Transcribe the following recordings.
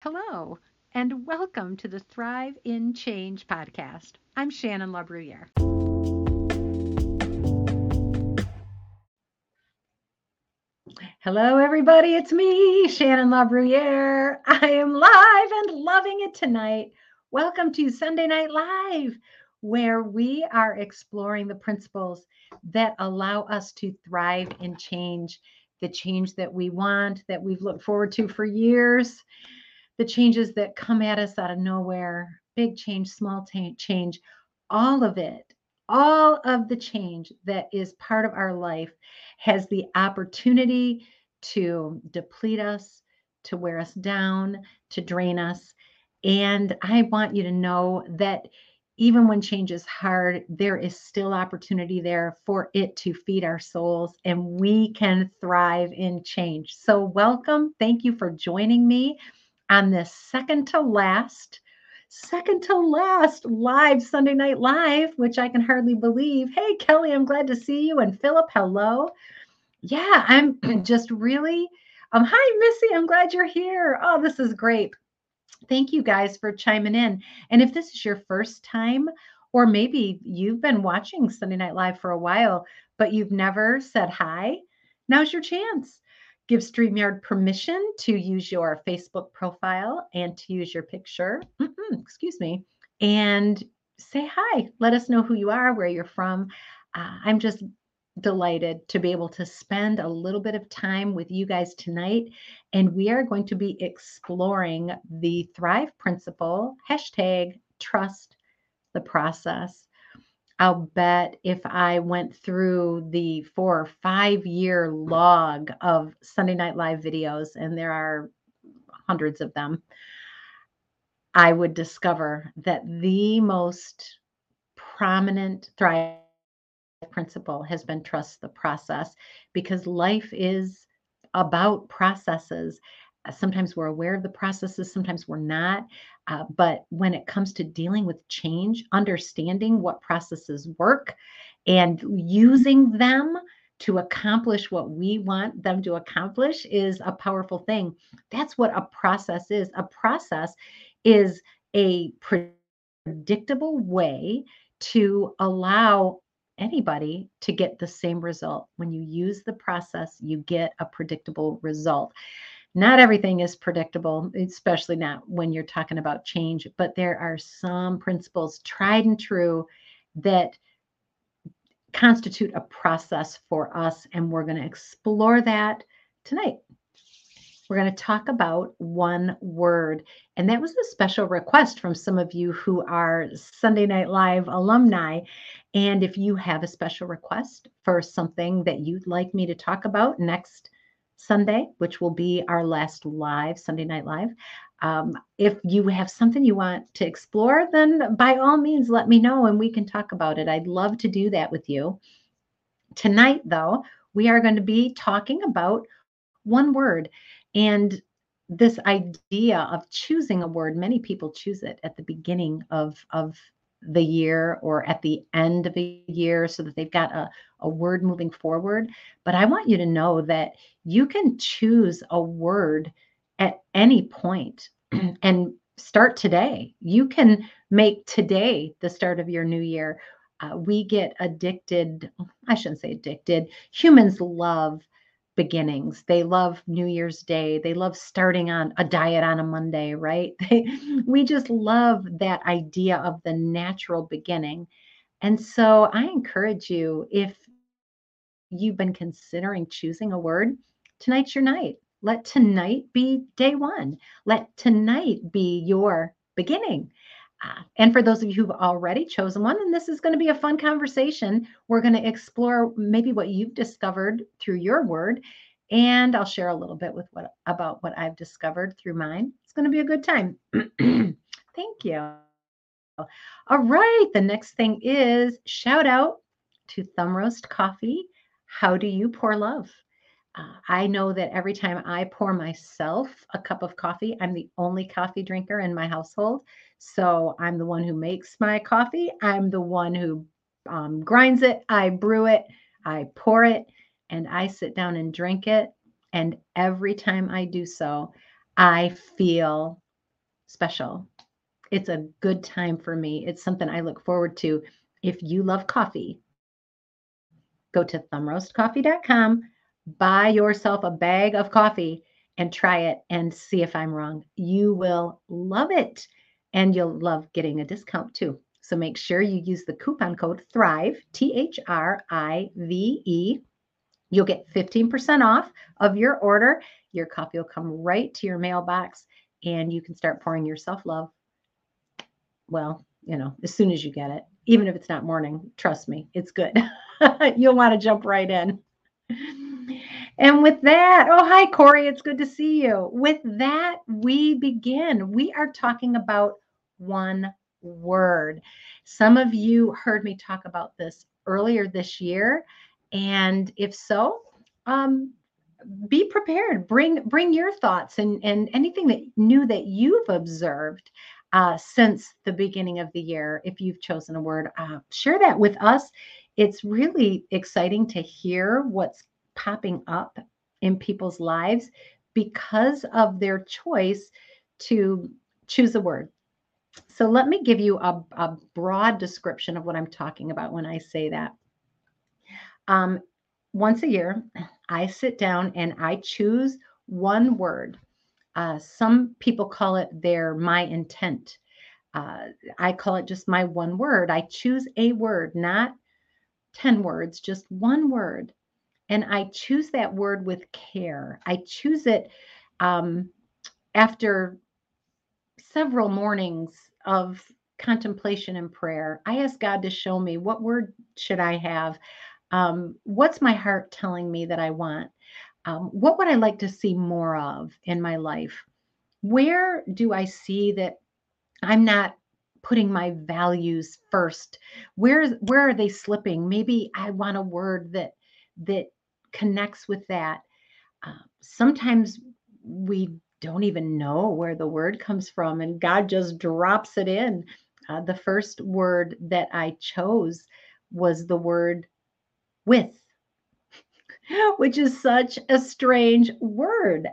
Hello, and welcome to the Thrive in Change podcast. I'm Shannon LaBruyere. Hello, everybody. It's me, Shannon LaBruyere. I am live and loving it tonight. Welcome to Sunday Night Live, where we are exploring the principles that allow us to thrive in change, the change that we want, that we've looked forward to for years the changes that come at us out of nowhere, big change, small t- change, all of it, all of the change that is part of our life has the opportunity to deplete us, to wear us down, to drain us. And I want you to know that even when change is hard, there is still opportunity there for it to feed our souls and we can thrive in change. So, welcome. Thank you for joining me on this second to last, second to last live Sunday Night Live, which I can hardly believe. Hey, Kelly, I'm glad to see you. And Philip, hello. Yeah, I'm just really. Um, hi, Missy. I'm glad you're here. Oh, this is great. Thank you guys for chiming in. And if this is your first time, or maybe you've been watching Sunday Night Live for a while, but you've never said hi, now's your chance give StreamYard permission to use your Facebook profile and to use your picture, excuse me, and say hi. Let us know who you are, where you're from. Uh, I'm just delighted to be able to spend a little bit of time with you guys tonight. And we are going to be exploring the Thrive Principle, hashtag trust the process. I'll bet if I went through the four or five year log of Sunday Night Live videos, and there are hundreds of them, I would discover that the most prominent thrive principle has been trust the process because life is about processes sometimes we're aware of the processes, sometimes we're not. Uh, but when it comes to dealing with change, understanding what processes work and using them to accomplish what we want them to accomplish is a powerful thing. That's what a process is. A process is a predictable way to allow anybody to get the same result. When you use the process, you get a predictable result not everything is predictable, especially not when you're talking about change, but there are some principles tried and true that constitute a process for us. And we're going to explore that tonight. We're going to talk about one word. And that was a special request from some of you who are Sunday Night Live alumni. And if you have a special request for something that you'd like me to talk about next Sunday, which will be our last live Sunday Night Live. Um, if you have something you want to explore, then by all means, let me know and we can talk about it. I'd love to do that with you. Tonight, though, we are going to be talking about one word. And this idea of choosing a word, many people choose it at the beginning of, of the year or at the end of a year so that they've got a, a word moving forward. But I want you to know that you can choose a word at any point and start today. You can make today the start of your new year. Uh, we get addicted, I shouldn't say addicted. Humans love beginnings. They love New Year's Day. They love starting on a diet on a Monday, right? They, we just love that idea of the natural beginning. And so I encourage you if you've been considering choosing a word, tonight's your night. Let tonight be day one. Let tonight be your beginning. Uh, and for those of you who've already chosen one, and this is going to be a fun conversation, we're going to explore maybe what you've discovered through your word, and I'll share a little bit with what about what I've discovered through mine. It's going to be a good time. Thank you. All right, the next thing is shout out to Thumb Roast Coffee. How do you pour love? Uh, I know that every time I pour myself a cup of coffee, I'm the only coffee drinker in my household. So I'm the one who makes my coffee. I'm the one who um, grinds it. I brew it. I pour it and I sit down and drink it. And every time I do so, I feel special. It's a good time for me. It's something I look forward to. If you love coffee, go to thumbroastcoffee.com, buy yourself a bag of coffee and try it and see if I'm wrong. You will love it and you'll love getting a discount too. So make sure you use the coupon code THRIVE, T H R I V E. You'll get 15% off of your order. Your coffee will come right to your mailbox and you can start pouring yourself love. Well, you know, as soon as you get it, even if it's not morning, trust me, it's good. You'll want to jump right in. And with that, oh, hi, Corey. It's good to see you. With that, we begin. We are talking about one word. Some of you heard me talk about this earlier this year. And if so, um, be prepared. Bring bring your thoughts and, and anything that new that you've observed uh, since the beginning of the year. If you've chosen a word, uh, share that with us. It's really exciting to hear what's popping up in people's lives because of their choice to choose a word. So let me give you a, a broad description of what I'm talking about when I say that. Um, once a year, I sit down and I choose one word. Uh, some people call it their my intent. Uh, I call it just my one word. I choose a word, not 10 words, just one word and I choose that word with care. I choose it um, after several mornings of contemplation and prayer. I ask God to show me what word should I have? Um, what's my heart telling me that I want? Um, what would I like to see more of in my life? Where do I see that I'm not putting my values first? Where where are they slipping? Maybe I want a word that that connects with that. Uh, sometimes we don't even know where the word comes from, and God just drops it in. Uh, the first word that I chose was the word with, which is such a strange word.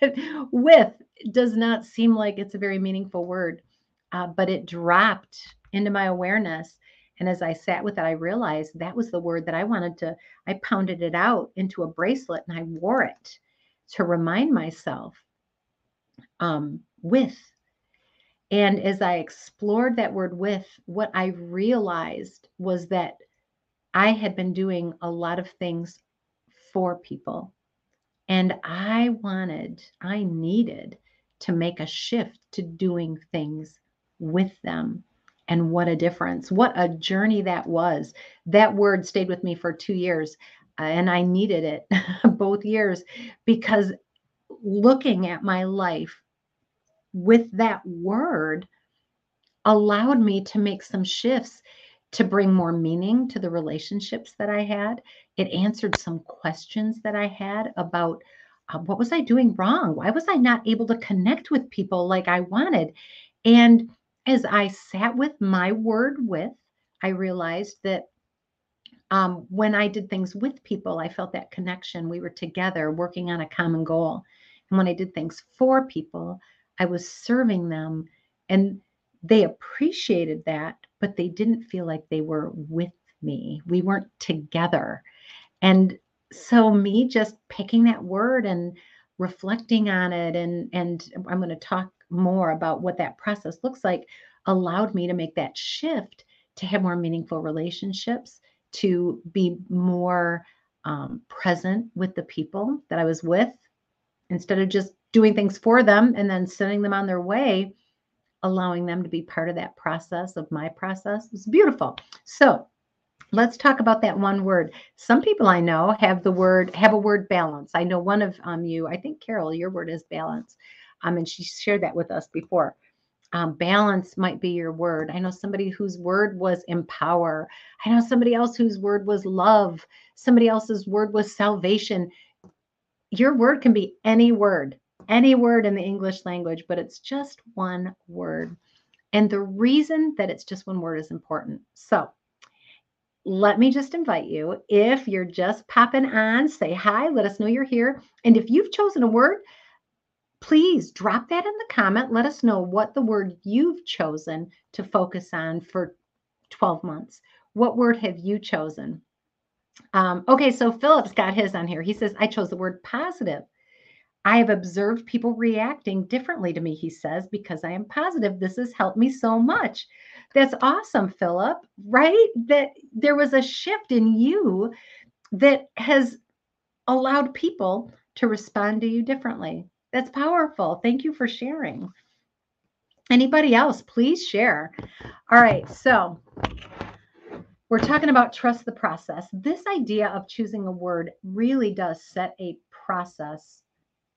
with does not seem like it's a very meaningful word, uh, but it dropped into my awareness and as I sat with it, I realized that was the word that I wanted to, I pounded it out into a bracelet and I wore it to remind myself um, with. And as I explored that word with, what I realized was that I had been doing a lot of things for people. And I wanted, I needed to make a shift to doing things with them and what a difference. What a journey that was. That word stayed with me for two years, uh, and I needed it both years because looking at my life with that word allowed me to make some shifts to bring more meaning to the relationships that I had. It answered some questions that I had about uh, what was I doing wrong? Why was I not able to connect with people like I wanted? And as I sat with my word with, I realized that um, when I did things with people, I felt that connection. We were together working on a common goal. And when I did things for people, I was serving them and they appreciated that, but they didn't feel like they were with me. We weren't together. And so me just picking that word and reflecting on it and and I'm going to talk more about what that process looks like allowed me to make that shift to have more meaningful relationships, to be more um, present with the people that I was with instead of just doing things for them and then sending them on their way, allowing them to be part of that process of my process. It's beautiful. So let's talk about that one word. Some people I know have the word, have a word balance. I know one of um, you, I think Carol, your word is balance. Um, and she shared that with us before. Um, balance might be your word. I know somebody whose word was empower. I know somebody else whose word was love. Somebody else's word was salvation. Your word can be any word, any word in the English language, but it's just one word. And the reason that it's just one word is important. So, let me just invite you if you're just popping on, say hi, let us know you're here. And if you've chosen a word, please drop that in the comment. Let us know what the word you've chosen to focus on for 12 months. What word have you chosen? Um, okay, so Philip's got his on here. He says, I chose the word positive. I have observed people reacting differently to me, he says, because I am positive. This has helped me so much. That's awesome, Philip, right? That there was a shift in you that has allowed people to respond to you differently. That's powerful. Thank you for sharing. Anybody else, please share. All right, so we're talking about trust the process. This idea of choosing a word really does set a process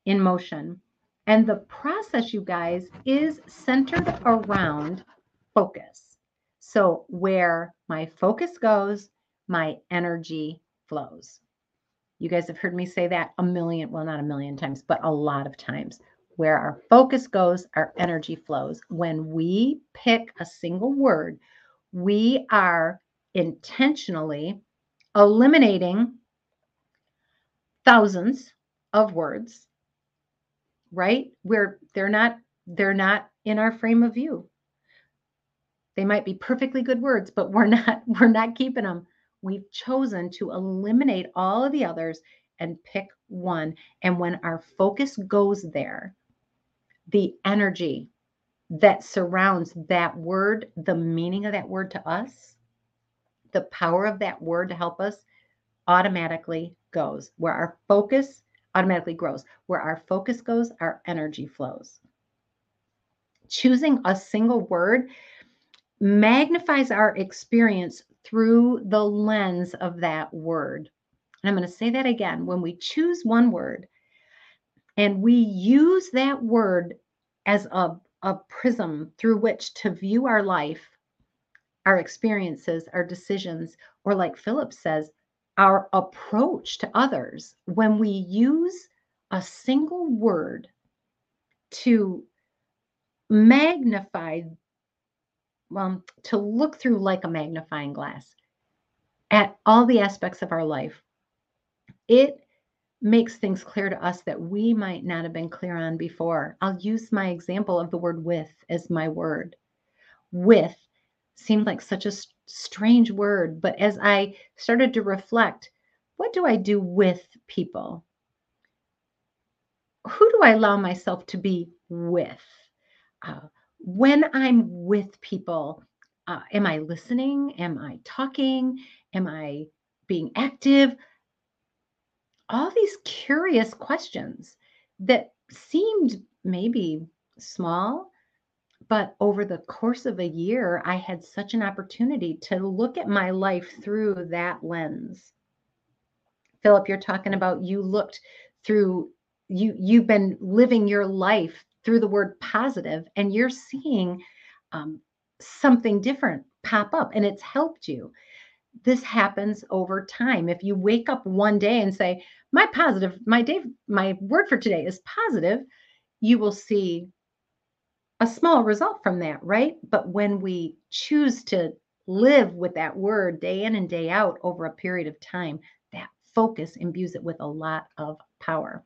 in motion. And the process, you guys, is centered around focus. So, where my focus goes, my energy flows. You guys have heard me say that a million, well, not a million times, but a lot of times. Where our focus goes, our energy flows. When we pick a single word, we are intentionally eliminating thousands of words right where they're not they're not in our frame of view they might be perfectly good words but we're not we're not keeping them we've chosen to eliminate all of the others and pick one and when our focus goes there the energy that surrounds that word the meaning of that word to us the power of that word to help us automatically goes. Where our focus automatically grows. Where our focus goes, our energy flows. Choosing a single word magnifies our experience through the lens of that word. And I'm going to say that again. When we choose one word and we use that word as a, a prism through which to view our life, our experiences, our decisions, or like Philip says, our approach to others, when we use a single word to magnify, well, to look through like a magnifying glass at all the aspects of our life, it makes things clear to us that we might not have been clear on before. I'll use my example of the word with as my word. With seemed like such a strange word. But as I started to reflect, what do I do with people? Who do I allow myself to be with? Uh, when I'm with people, uh, am I listening? Am I talking? Am I being active? All these curious questions that seemed maybe small, but over the course of a year, I had such an opportunity to look at my life through that lens. Philip, you're talking about you looked through you you've been living your life through the word positive and you're seeing um, something different pop up and it's helped you this happens over time if you wake up one day and say my positive my day my word for today is positive you will see a small result from that, right? But when we choose to live with that word day in and day out over a period of time, that focus imbues it with a lot of power.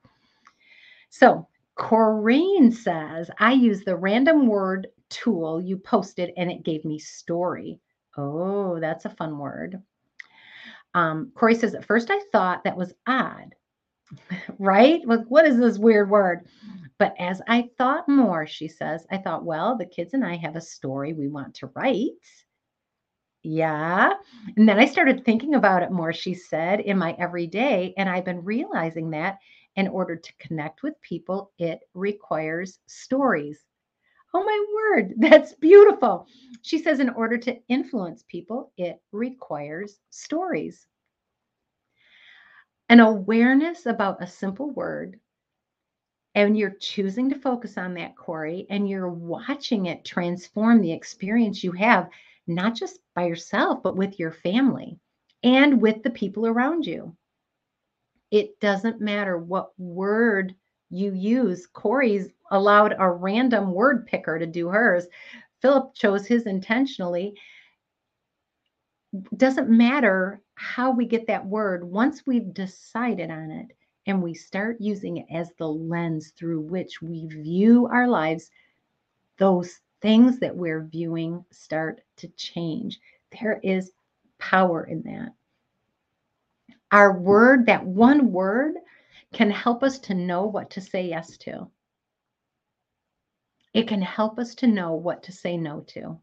So, Corinne says, I use the random word tool you posted and it gave me story. Oh, that's a fun word. Um, Corey says, at first I thought that was odd, right? Like, what is this weird word? But as I thought more, she says, I thought, well, the kids and I have a story we want to write. Yeah. And then I started thinking about it more, she said, in my everyday. And I've been realizing that in order to connect with people, it requires stories. Oh, my word. That's beautiful. She says, in order to influence people, it requires stories. An awareness about a simple word and you're choosing to focus on that, Corey, and you're watching it transform the experience you have, not just by yourself, but with your family and with the people around you. It doesn't matter what word you use. Corey's allowed a random word picker to do hers. Philip chose his intentionally. Doesn't matter how we get that word, once we've decided on it, and we start using it as the lens through which we view our lives, those things that we're viewing start to change. There is power in that. Our word, that one word, can help us to know what to say yes to. It can help us to know what to say no to.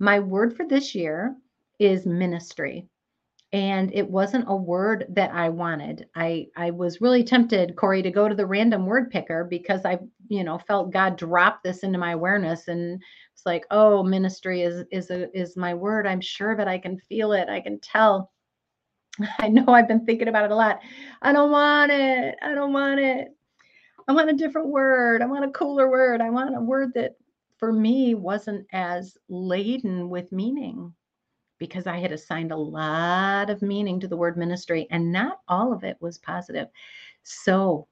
My word for this year is ministry and it wasn't a word that I wanted. I I was really tempted, Corey, to go to the random word picker because I, you know, felt God drop this into my awareness, and it's like, oh, ministry is is a is my word. I'm sure of it. I can feel it. I can tell. I know I've been thinking about it a lot. I don't want it. I don't want it. I want a different word. I want a cooler word. I want a word that for me wasn't as laden with meaning because I had assigned a lot of meaning to the word ministry and not all of it was positive. So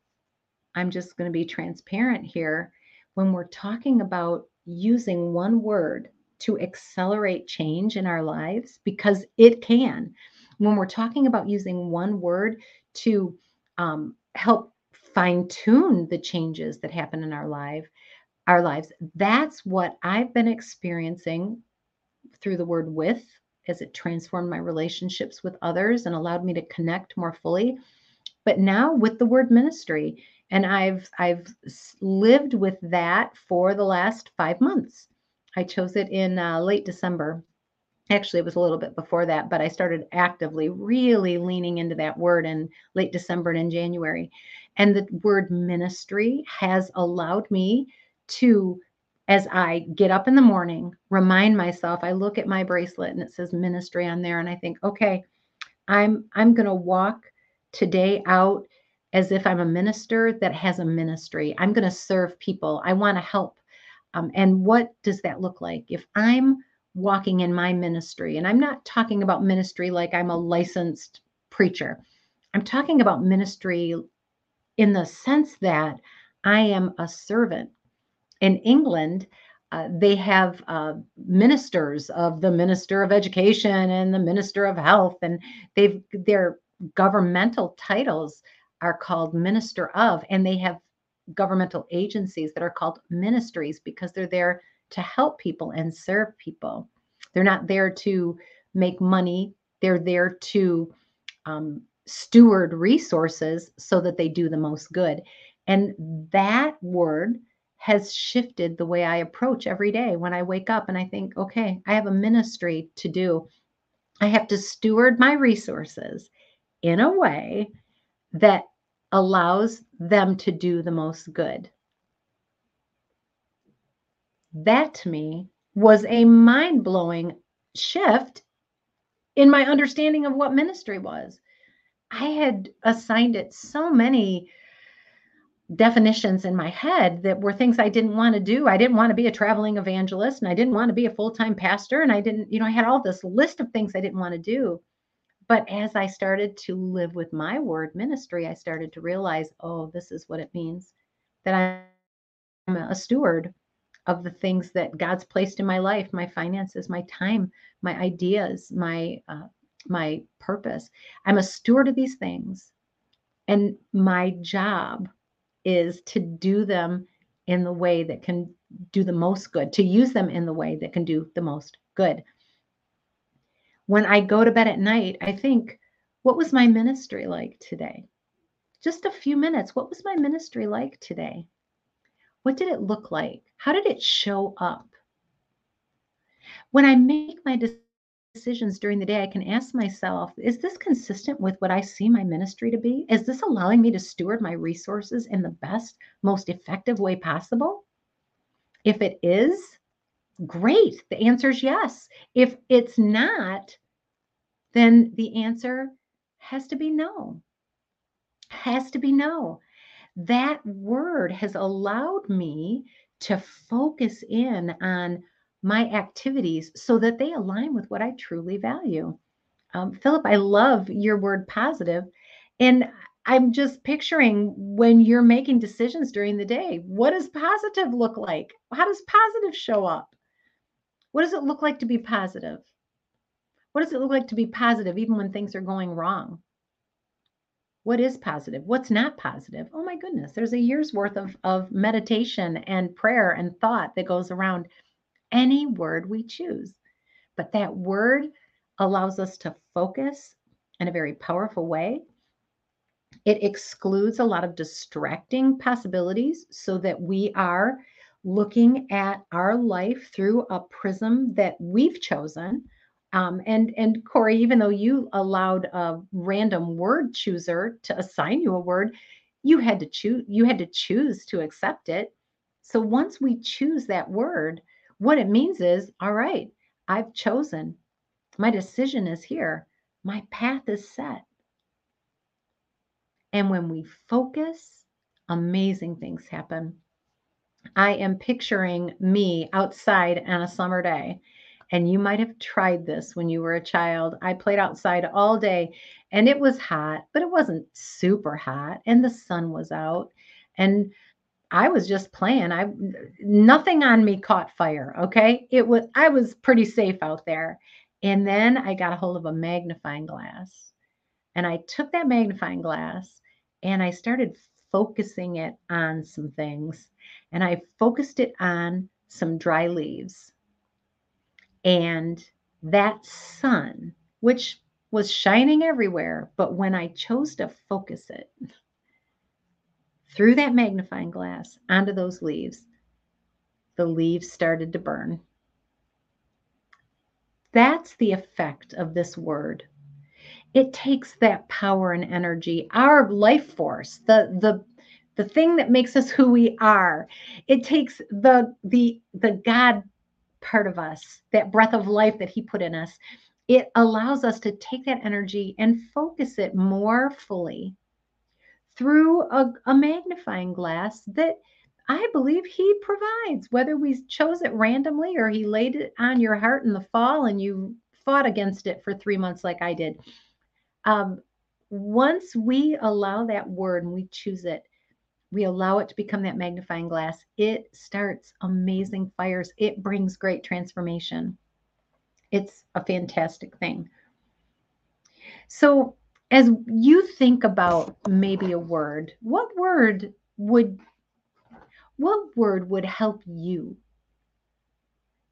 I'm just going to be transparent here. When we're talking about using one word to accelerate change in our lives, because it can, when we're talking about using one word to um, help fine tune the changes that happen in our life, our lives, that's what I've been experiencing through the word with as it transformed my relationships with others and allowed me to connect more fully. But now with the word ministry and i've i've lived with that for the last five months. I chose it in uh, late december actually it was a little bit before that but i started actively really leaning into that word in late december and in january and the word ministry has allowed me to as I get up in the morning, remind myself, I look at my bracelet and it says ministry on there and I think, okay, I'm I'm going to walk today out as if I'm a minister that has a ministry. I'm going to serve people. I want to help. Um, and what does that look like? If I'm walking in my ministry, and I'm not talking about ministry like I'm a licensed preacher, I'm talking about ministry in the sense that I am a servant. In England, uh, they have uh, ministers of the minister of education and the minister of health, and they've their governmental titles are called minister of, and they have governmental agencies that are called ministries because they're there to help people and serve people. They're not there to make money. They're there to um, steward resources so that they do the most good. And that word has shifted the way I approach every day when I wake up and I think, okay, I have a ministry to do. I have to steward my resources in a way that allows them to do the most good. That to me was a mind blowing shift in my understanding of what ministry was. I had assigned it so many definitions in my head that were things I didn't want to do. I didn't want to be a traveling evangelist and I didn't want to be a full time pastor. And I didn't, you know, I had all this list of things I didn't want to do. But as I started to live with my word ministry, I started to realize, oh, this is what it means that I'm a steward of the things that God's placed in my life, my finances, my time, my ideas, my uh, my purpose. I'm a steward of these things. And my job is to do them in the way that can do the most good, to use them in the way that can do the most good. When I go to bed at night, I think, what was my ministry like today? Just a few minutes. What was my ministry like today? What did it look like? How did it show up? When I make my decisions during the day, I can ask myself, is this consistent with what I see my ministry to be? Is this allowing me to steward my resources in the best, most effective way possible? If it is, great. The answer is yes. If it's not, then the answer has to be no. Has to be no. That word has allowed me to focus in on my activities so that they align with what I truly value. Um, Philip, I love your word positive, And I'm just picturing when you're making decisions during the day, what does positive look like? How does positive show up? What does it look like to be positive? What does it look like to be positive even when things are going wrong? What is positive? What's not positive? Oh my goodness, there's a year's worth of, of meditation and prayer and thought that goes around any word we choose. But that word allows us to focus in a very powerful way. It excludes a lot of distracting possibilities so that we are looking at our life through a prism that we've chosen. Um, and and Corey, even though you allowed a random word chooser to assign you a word, you had to choose. You had to choose to accept it. So once we choose that word, what it means is, all right, I've chosen. My decision is here. My path is set. And when we focus, amazing things happen. I am picturing me outside on a summer day. And you might have tried this when you were a child. I played outside all day and it was hot, but it wasn't super hot. And the sun was out. And I was just playing. I nothing on me caught fire. Okay. It was I was pretty safe out there. And then I got a hold of a magnifying glass. And I took that magnifying glass and I started focusing it on some things. And I focused it on some dry leaves. And that sun, which was shining everywhere, but when I chose to focus it through that magnifying glass onto those leaves, the leaves started to burn. That's the effect of this word it takes that power and energy, our life force, the the the thing that makes us who we are. It takes the the the God part of us, that breath of life that he put in us. It allows us to take that energy and focus it more fully through a, a magnifying glass that I believe he provides, whether we chose it randomly or he laid it on your heart in the fall and you fought against it for three months like I did um, once we allow that word and we choose it, we allow it to become that magnifying glass, it starts amazing fires. It brings great transformation. It's a fantastic thing. So, as you think about maybe a word, what word would what word would help you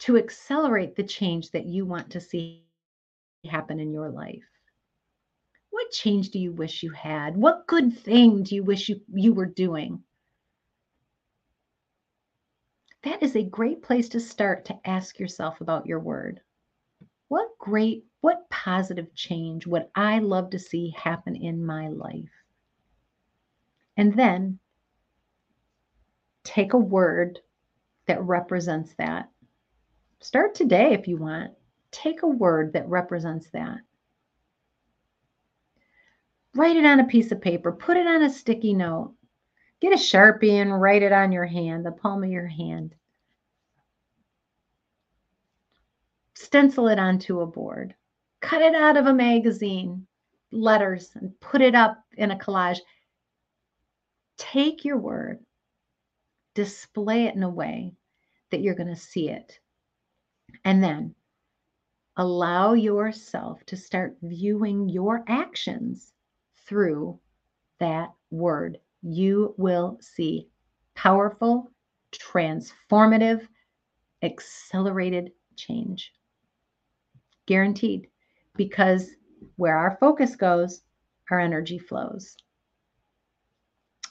to accelerate the change that you want to see happen in your life? What change do you wish you had? What good thing do you wish you, you were doing? That is a great place to start to ask yourself about your word. What great, what positive change would I love to see happen in my life? And then take a word that represents that. Start today if you want. Take a word that represents that. Write it on a piece of paper, put it on a sticky note. Get a Sharpie and write it on your hand, the palm of your hand. Stencil it onto a board. Cut it out of a magazine, letters, and put it up in a collage. Take your word, display it in a way that you're going to see it. And then allow yourself to start viewing your actions through that word, you will see powerful, transformative, accelerated change. Guaranteed, because where our focus goes, our energy flows.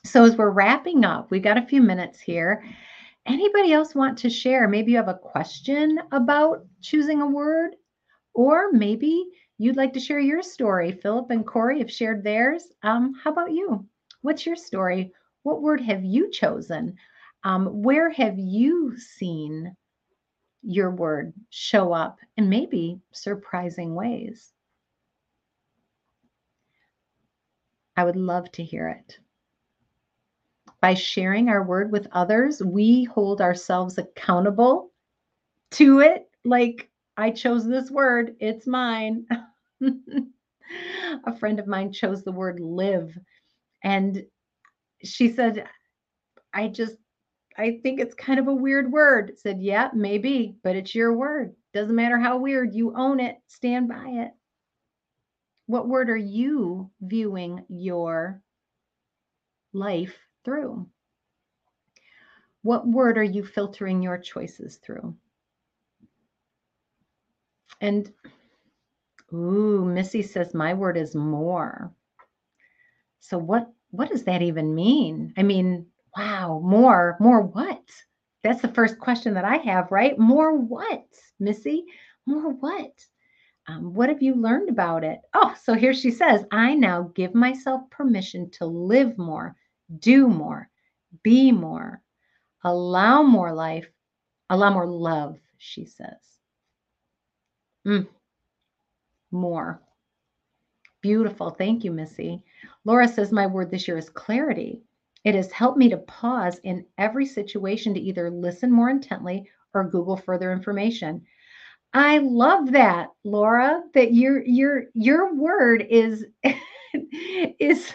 So, as we're wrapping up, we've got a few minutes here. Anybody else want to share? Maybe you have a question about choosing a word, or maybe you'd like to share your story. Philip and Corey have shared theirs. Um, how about you? What's your story? What word have you chosen? Um, where have you seen your word show up in maybe surprising ways? I would love to hear it. By sharing our word with others, we hold ourselves accountable to it. Like, I chose this word, it's mine. a friend of mine chose the word live. And she said, I just, I think it's kind of a weird word. I said, yeah, maybe, but it's your word. Doesn't matter how weird, you own it, stand by it. What word are you viewing your life through? What word are you filtering your choices through? And, ooh, Missy says, my word is more. So what what does that even mean? I mean, wow, more, more what? That's the first question that I have, right? More what, Missy? More what? Um, what have you learned about it? Oh, so here she says, I now give myself permission to live more, do more, be more, allow more life, allow more love, she says. Mm. More. Beautiful. Thank you, Missy. Laura says, My word this year is clarity. It has helped me to pause in every situation to either listen more intently or Google further information. I love that, Laura, that your your your word is is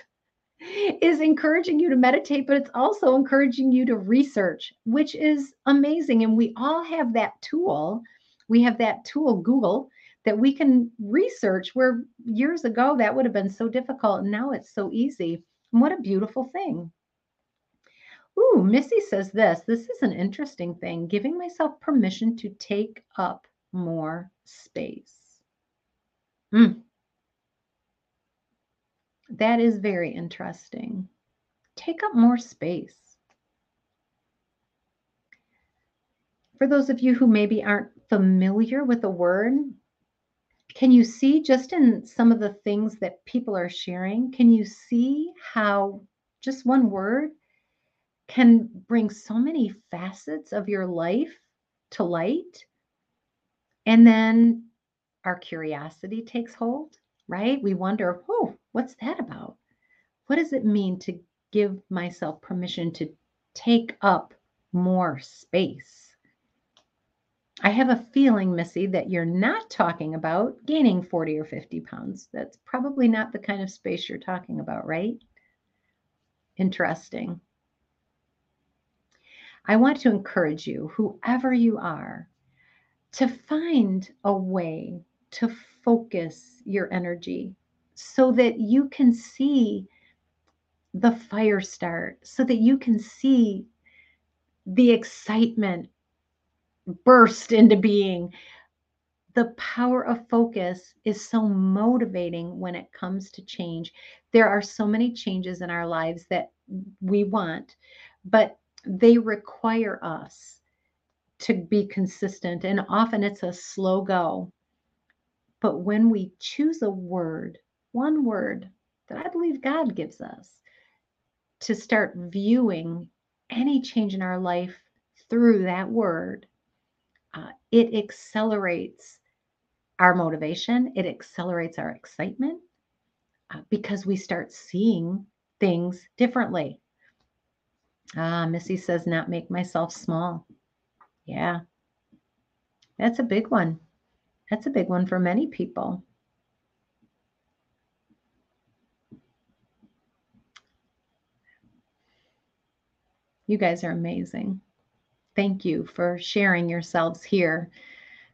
is encouraging you to meditate, but it's also encouraging you to research, which is amazing. And we all have that tool. We have that tool, Google, that we can research where years ago that would have been so difficult. And now it's so easy. And what a beautiful thing. Ooh, Missy says this. This is an interesting thing. Giving myself permission to take up more space. Mm. That is very interesting. Take up more space. For those of you who maybe aren't familiar with the word, can you see just in some of the things that people are sharing? Can you see how just one word can bring so many facets of your life to light? And then our curiosity takes hold, right? We wonder, oh, what's that about? What does it mean to give myself permission to take up more space? I have a feeling, Missy, that you're not talking about gaining 40 or 50 pounds. That's probably not the kind of space you're talking about, right? Interesting. I want to encourage you, whoever you are, to find a way to focus your energy so that you can see the fire start, so that you can see the excitement burst into being. The power of focus is so motivating when it comes to change. There are so many changes in our lives that we want, but they require us to be consistent. And often it's a slow go. But when we choose a word, one word that I believe God gives us, to start viewing any change in our life through that word, uh, it accelerates our motivation, it accelerates our excitement uh, because we start seeing things differently. Ah, Missy says, not make myself small. Yeah, that's a big one. That's a big one for many people. You guys are amazing. Thank you for sharing yourselves here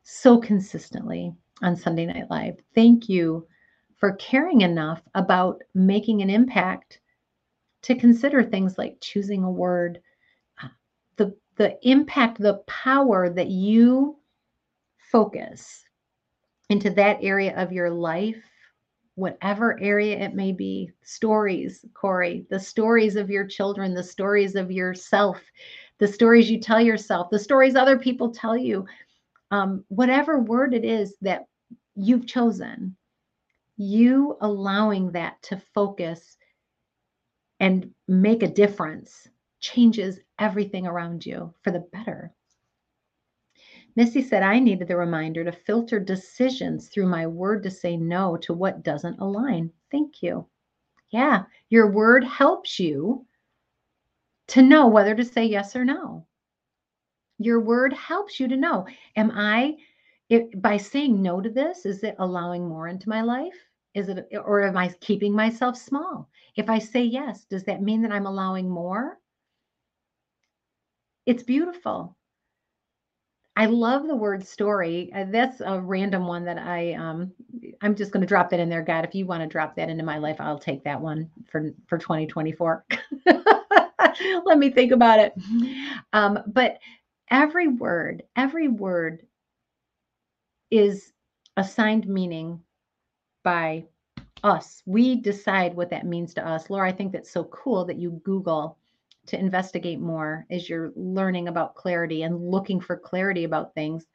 so consistently on Sunday Night Live. Thank you for caring enough about making an impact to consider things like choosing a word, uh, the the impact, the power that you focus into that area of your life, whatever area it may be. Stories, Corey, the stories of your children, the stories of yourself, the stories you tell yourself, the stories other people tell you, um, whatever word it is that you've chosen, you allowing that to focus and make a difference changes everything around you for the better. Missy said, I needed the reminder to filter decisions through my word to say no to what doesn't align. Thank you. Yeah, your word helps you to know whether to say yes or no. Your word helps you to know am I it, by saying no to this is it allowing more into my life? Is it or am I keeping myself small? If I say yes, does that mean that I'm allowing more? It's beautiful. I love the word story. Uh, that's a random one that I um I'm just going to drop that in there, God. If you want to drop that into my life, I'll take that one for for 2024. Let me think about it. Um, but every word, every word is assigned meaning by us. We decide what that means to us. Laura, I think that's so cool that you Google to investigate more as you're learning about clarity and looking for clarity about things.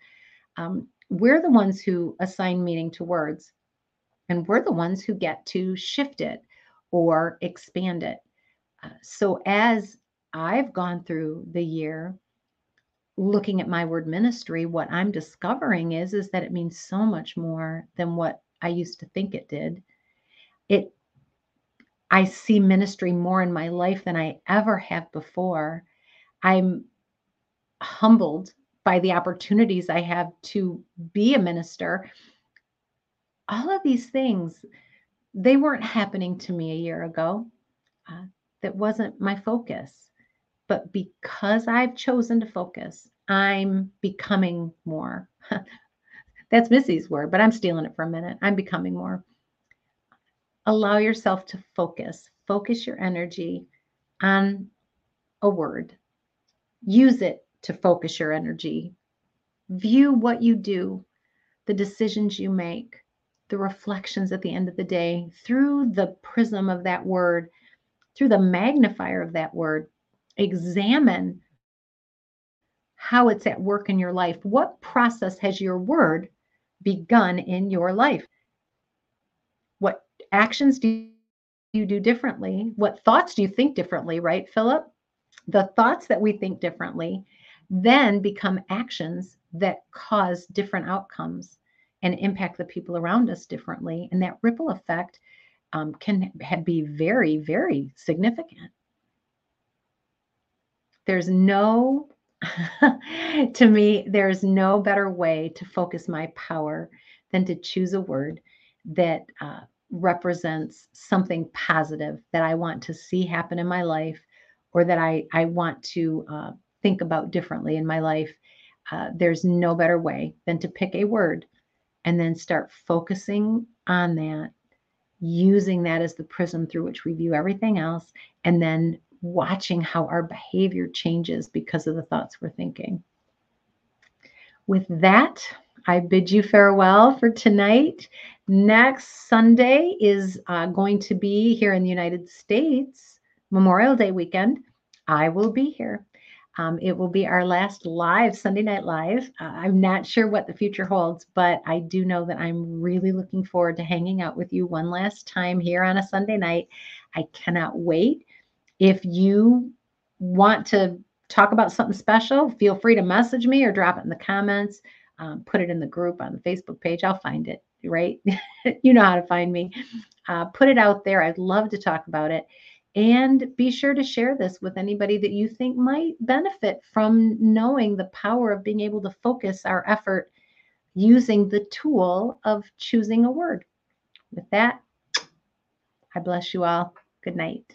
Um, we're the ones who assign meaning to words, and we're the ones who get to shift it or expand it. So, as I've gone through the year looking at my word ministry, what I'm discovering is is that it means so much more than what I used to think it did. It I see ministry more in my life than I ever have before. I'm humbled by the opportunities I have to be a minister. All of these things, they weren't happening to me a year ago. Uh, that wasn't my focus. But because I've chosen to focus, I'm becoming more. That's Missy's word, but I'm stealing it for a minute. I'm becoming more. Allow yourself to focus. Focus your energy on a word. Use it to focus your energy. View what you do, the decisions you make, the reflections at the end of the day through the prism of that word, through the magnifier of that word. Examine how it's at work in your life. What process has your word begun in your life? What actions do you do differently? What thoughts do you think differently, right, Philip? The thoughts that we think differently then become actions that cause different outcomes and impact the people around us differently. And that ripple effect um, can be very, very significant. There's no, to me, there's no better way to focus my power than to choose a word that uh, represents something positive that I want to see happen in my life or that I, I want to uh, think about differently in my life. Uh, there's no better way than to pick a word and then start focusing on that, using that as the prism through which we view everything else, and then watching how our behavior changes because of the thoughts we're thinking. With that, I bid you farewell for tonight. Next Sunday is uh, going to be here in the United States, Memorial Day weekend. I will be here. Um, it will be our last live Sunday Night Live. Uh, I'm not sure what the future holds, but I do know that I'm really looking forward to hanging out with you one last time here on a Sunday night. I cannot wait. If you want to talk about something special, feel free to message me or drop it in the comments. Um, put it in the group on the Facebook page. I'll find it, right? you know how to find me. Uh, put it out there. I'd love to talk about it. And be sure to share this with anybody that you think might benefit from knowing the power of being able to focus our effort using the tool of choosing a word. With that, I bless you all. Good night.